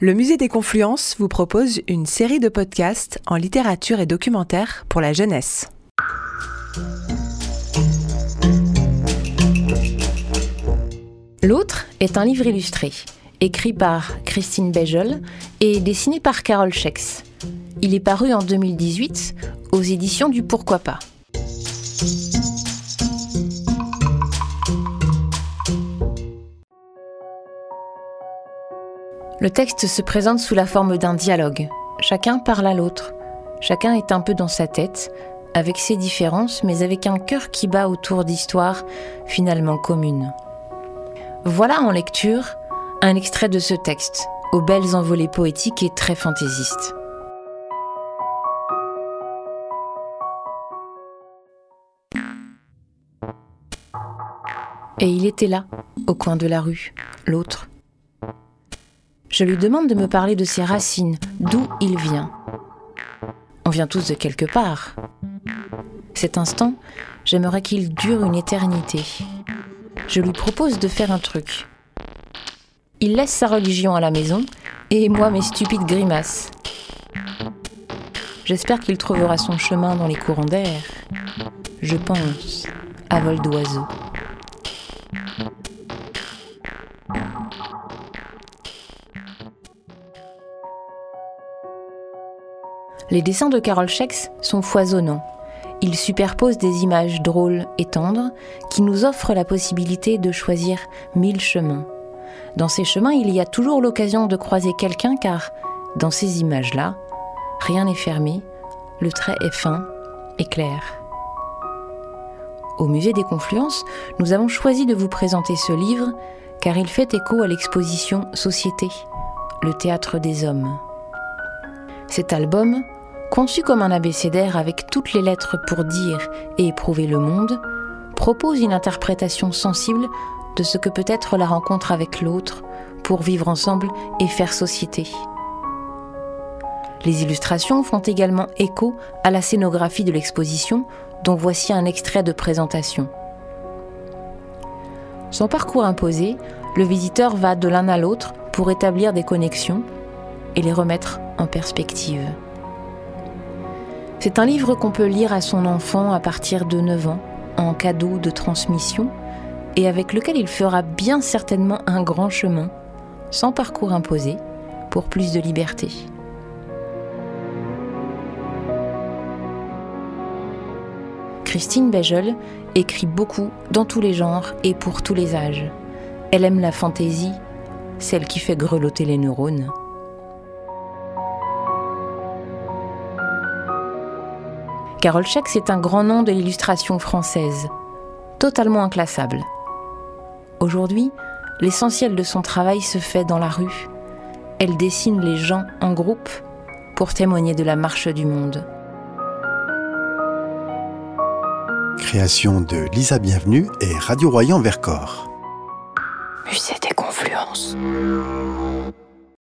Le Musée des Confluences vous propose une série de podcasts en littérature et documentaire pour la jeunesse. L'autre est un livre illustré, écrit par Christine Begel et dessiné par Carole Schex. Il est paru en 2018 aux éditions du Pourquoi pas. Le texte se présente sous la forme d'un dialogue. Chacun parle à l'autre. Chacun est un peu dans sa tête, avec ses différences, mais avec un cœur qui bat autour d'histoires finalement communes. Voilà en lecture un extrait de ce texte, aux belles envolées poétiques et très fantaisistes. Et il était là, au coin de la rue, l'autre. Je lui demande de me parler de ses racines, d'où il vient. On vient tous de quelque part. Cet instant, j'aimerais qu'il dure une éternité. Je lui propose de faire un truc. Il laisse sa religion à la maison et moi mes stupides grimaces. J'espère qu'il trouvera son chemin dans les courants d'air. Je pense à vol d'oiseau. Les dessins de Carole Schex sont foisonnants. Ils superposent des images drôles et tendres qui nous offrent la possibilité de choisir mille chemins. Dans ces chemins, il y a toujours l'occasion de croiser quelqu'un car, dans ces images-là, rien n'est fermé, le trait est fin et clair. Au musée des Confluences, nous avons choisi de vous présenter ce livre car il fait écho à l'exposition Société, le théâtre des hommes. Cet album, conçu comme un abécédaire avec toutes les lettres pour dire et éprouver le monde, propose une interprétation sensible de ce que peut être la rencontre avec l'autre pour vivre ensemble et faire société. Les illustrations font également écho à la scénographie de l'exposition, dont voici un extrait de présentation. Sans parcours imposé, le visiteur va de l'un à l'autre pour établir des connexions et les remettre en perspective. C'est un livre qu'on peut lire à son enfant à partir de 9 ans, en cadeau de transmission, et avec lequel il fera bien certainement un grand chemin, sans parcours imposé, pour plus de liberté. Christine Begel écrit beaucoup dans tous les genres et pour tous les âges. Elle aime la fantaisie, celle qui fait grelotter les neurones. Carole Scheck, c'est un grand nom de l'illustration française, totalement inclassable. Aujourd'hui, l'essentiel de son travail se fait dans la rue. Elle dessine les gens en groupe pour témoigner de la marche du monde. Création de Lisa Bienvenue et Radio Royan Vercors. Musée des Confluences.